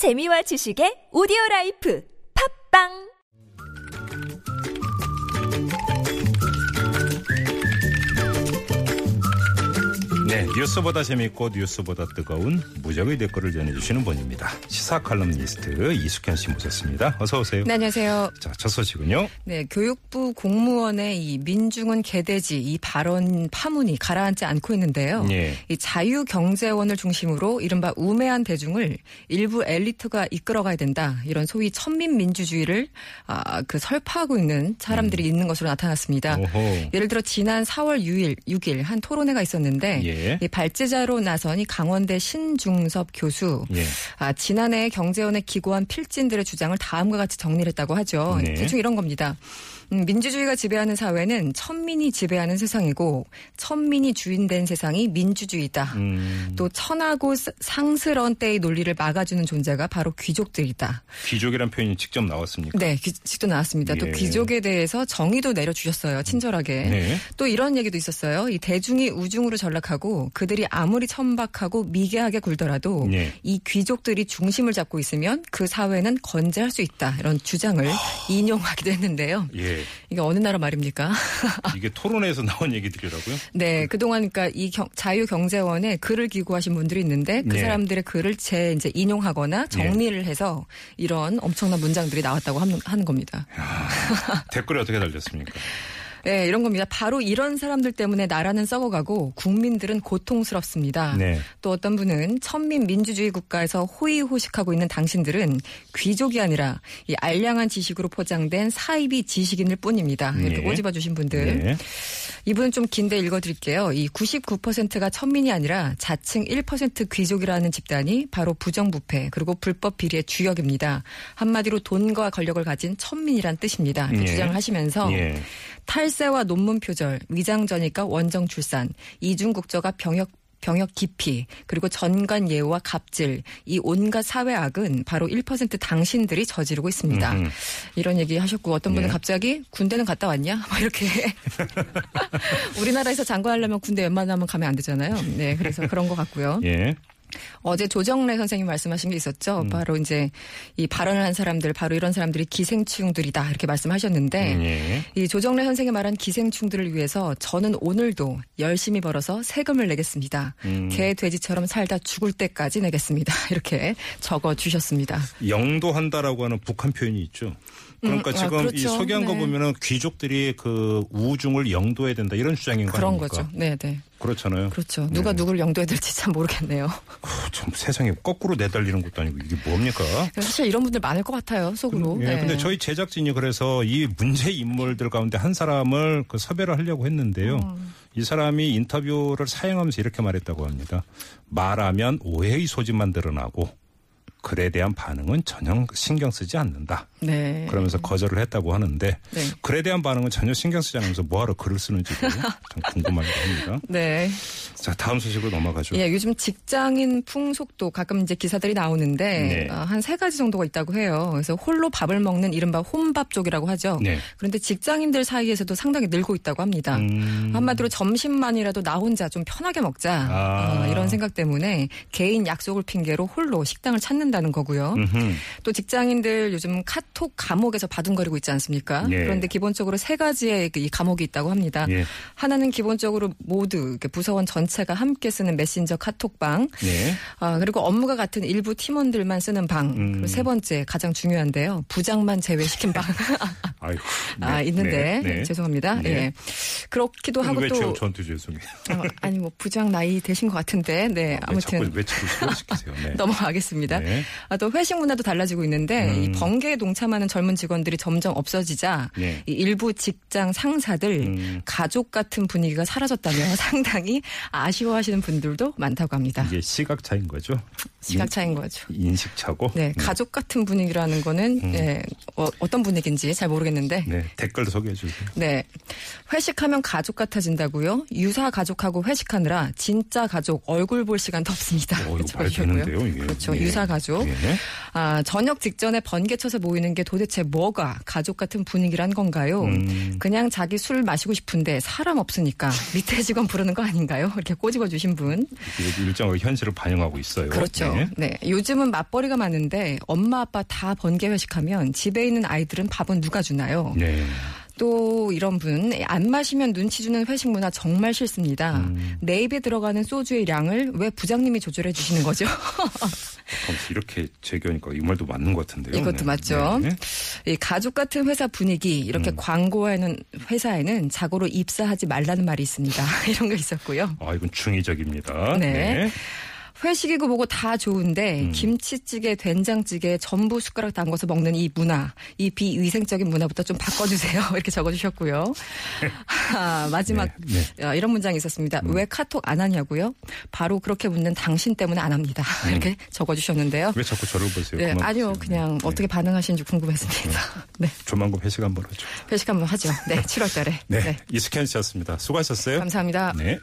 재미와 지식의 오디오 라이프. 팟빵 네, 뉴스보다 재밌고 뉴스보다 뜨거운 무적의 댓글을 전해주시는 분입니다. 시사 칼럼니스트 이숙현 씨 모셨습니다. 어서 오세요. 네, 안녕하세요. 자, 첫 소식은요. 네, 교육부 공무원의 이 민중은 개돼지 이 발언 파문이 가라앉지 않고 있는데요. 예. 이 자유경제원을 중심으로 이른바 우매한 대중을 일부 엘리트가 이끌어가야 된다. 이런 소위 천민민주주의를 아, 그 설파하고 있는 사람들이 있는 것으로 나타났습니다. 음. 오호. 예를 들어 지난 4월 6일, 6일 한 토론회가 있었는데 예. 이 발제자로 나선 이 강원대 신중섭 교수 예. 아, 지난해 경제원에 기고한 필진들의 주장을 다음과 같이 정리를 했다고 하죠. 네. 대충 이런 겁니다. 음, 민주주의가 지배하는 사회는 천민이 지배하는 세상이고 천민이 주인된 세상이 민주주의다. 음, 또 천하고 스- 상스러운 때의 논리를 막아주는 존재가 바로 귀족들이다. 귀족이란 표현이 직접 나왔습니까? 네, 귀- 직도 나왔습니다. 또 예. 귀족에 대해서 정의도 내려주셨어요. 친절하게. 네. 또 이런 얘기도 있었어요. 이 대중이 우중으로 전락하고 그들이 아무리 천박하고 미개하게 굴더라도 네. 이 귀족들이 중심을 잡고 있으면 그 사회는 건재할 수 있다. 이런 주장을 인용하기도 했는데요. 예. 이게 어느 나라 말입니까? 이게 토론회에서 나온 얘기들이라고요? 네, 그동안 그러니까 이 경- 자유경제원에 글을 기고하신 분들이 있는데 그 네. 사람들의 글을 제 이제 인용하거나 정리를 해서 이런 엄청난 문장들이 나왔다고 하는, 하는 겁니다. 댓글이 어떻게 달렸습니까? 네, 이런 겁니다. 바로 이런 사람들 때문에 나라는 썩어가고 국민들은 고통스럽습니다. 네. 또 어떤 분은 천민 민주주의 국가에서 호의호식하고 있는 당신들은 귀족이 아니라 이 알량한 지식으로 포장된 사이비 지식인일 뿐입니다. 이렇게 예. 꼬집어 주신 분들. 네. 이분은 좀 긴데 읽어드릴게요. 이 99%가 천민이 아니라 자칭 1% 귀족이라는 집단이 바로 부정부패 그리고 불법 비리의 주역입니다. 한마디로 돈과 권력을 가진 천민이란 뜻입니다. 예. 주장을 하시면서 예. 탈세와 논문 표절, 위장 전이가 원정 출산, 이중국저가 병역 병역 기피, 그리고 전관 예우와 갑질, 이 온갖 사회 악은 바로 1% 당신들이 저지르고 있습니다. 음흠. 이런 얘기 하셨고 어떤 분은 네. 갑자기 군대는 갔다 왔냐? 막 이렇게 우리나라에서 장관하려면 군대 웬만하면 가면 안 되잖아요. 네, 그래서 그런 것 같고요. 예. 어제 조정래 선생님 말씀하신 게 있었죠. 음. 바로 이제 이 발언을 한 사람들, 바로 이런 사람들이 기생충들이다 이렇게 말씀하셨는데 예. 이 조정래 선생이 말한 기생충들을 위해서 저는 오늘도 열심히 벌어서 세금을 내겠습니다. 음. 개, 돼지처럼 살다 죽을 때까지 내겠습니다. 이렇게 적어 주셨습니다. 영도한다라고 하는 북한 표현이 있죠. 그러니까 음, 아, 지금 이 그렇죠. 소개한 거 네. 보면은 귀족들이 그 우중을 영도해야 된다 이런 주장인 거 그런 아닙니까? 거죠. 네, 네. 그렇잖아요. 그렇죠. 누가 네. 누굴 영도해야 될지 참 모르겠네요. 어, 참 세상에 거꾸로 내달리는 것도 아니고 이게 뭡니까? 사실 이런 분들 많을 것 같아요. 속으로. 예, 네. 근데 저희 제작진이 그래서 이 문제 인물들 가운데 한 사람을 그 섭외를 하려고 했는데요. 음. 이 사람이 인터뷰를 사용하면서 이렇게 말했다고 합니다. 말하면 오해의 소지만 드러나고 글에 대한 반응은 전혀 신경 쓰지 않는다. 네. 그러면서 거절을 했다고 하는데 네. 글에 대한 반응은 전혀 신경 쓰지 않으면서 뭐하러 글을 쓰는지도 참 궁금하기도 합니다. 네. 자 다음 소식으로 넘어가죠. 예, 요즘 직장인 풍속도 가끔 이제 기사들이 나오는데 네. 한세 가지 정도가 있다고 해요. 그래서 홀로 밥을 먹는 이른바 혼밥족이라고 하죠. 네. 그런데 직장인들 사이에서도 상당히 늘고 있다고 합니다. 음. 한마디로 점심만이라도 나 혼자 좀 편하게 먹자 아. 어, 이런 생각 때문에 개인 약속을 핑계로 홀로 식당을 찾는다는 거고요. 음흠. 또 직장인들 요즘 카톡 감옥에서 바둥거리고 있지 않습니까? 예. 그런데 기본적으로 세 가지의 이 감옥이 있다고 합니다. 예. 하나는 기본적으로 모두 부서원 전 체가 함께 쓰는 메신저 카톡방. 예. 아, 그리고 업무가 같은 일부 팀원들만 쓰는 방. 음. 그리고 세 번째 가장 중요한데요. 부장만 제외시킨 방. 아이고. 아, 네, 있는데 네, 네. 죄송합니다. 네. 예. 그렇기도 하고 왜또 저- 저한테 죄송해요. 어, 아니 뭐 부장 나이 되신 것 같은데. 네. 왜 아무튼 자꾸 왜 자꾸 소개시키세요. 네. 넘어가겠습니다. 네. 아, 또 회식 문화도 달라지고 있는데 음. 이 번개에 동참하는 젊은 직원들이 점점 없어지자 네. 이 일부 직장 상사들 음. 가족 같은 분위기가 사라졌다며 상당히 아쉬워하시는 분들도 많다고 합니다. 이게 시각 차인 거죠. 시각 차인 거죠. 인식 차고. 네, 가족 같은 분위기라는 거는 음. 예, 어, 떤 분위기인지 잘 모르겠는데 네, 댓글 소개해 주세요. 네. 회식하면 가족 같아진다고요? 유사 가족하고 회식하느라 진짜 가족 얼굴 볼 시간 도 없습니다. 어, 이거 그렇죠. 그러셨고요. 되는데요, 이게. 그렇죠. 예. 유사 가족. 예. 아, 저녁 직전에 번개 쳐서 모이는 게 도대체 뭐가 가족 같은 분위기란 건가요? 음. 그냥 자기 술 마시고 싶은데 사람 없으니까 밑에 직원 부르는 거 아닌가요? 이렇게 꼬집어 주신 분. 일정하게 현실을 반영하고 있어요. 그렇죠. 네. 네. 요즘은 맞벌이가 많은데 엄마 아빠 다 번개 회식하면 집에 있는 아이들은 밥은 누가 주나요? 네. 또 이런 분 안 마시면 눈치 주는 회식 문화 정말 싫습니다. 음. 내 입에 들어가는 소주의 양을 왜 부장님이 조절해 주시는 거죠? 이렇게 제기하니까 이 말도 맞는 것 같은데요. 이것도 맞죠. 네. 이 가족 같은 회사 분위기 이렇게 음. 광고하는 회사에는 자고로 입사하지 말라는 말이 있습니다. 이런 거 있었고요. 아, 이건 중의적입니다. 네. 회식이고 뭐고 다 좋은데 음. 김치찌개, 된장찌개, 전부 숟가락 담궈서 먹는 이 문화, 이 비위생적인 문화부터 좀 바꿔주세요. 이렇게 적어주셨고요. 아, 마지막 네, 음. 어, 이런 문장이 있었습니다. 왜 카톡 안 하냐고요? 바로 그렇게 묻는 당신 때문에 안 합니다. 이렇게 적어주셨는데요. 왜 자꾸 저를 보세요? 네, 아니요. 그냥 네. 어떻게 반응하시는지 궁금했습니다. 네, 조만간 회식 한번 하죠. 회식 한번 하죠. 네, 7월달에. 네. 이스캔 씨였습니다. 수고하셨어요. 감사합니다. 네.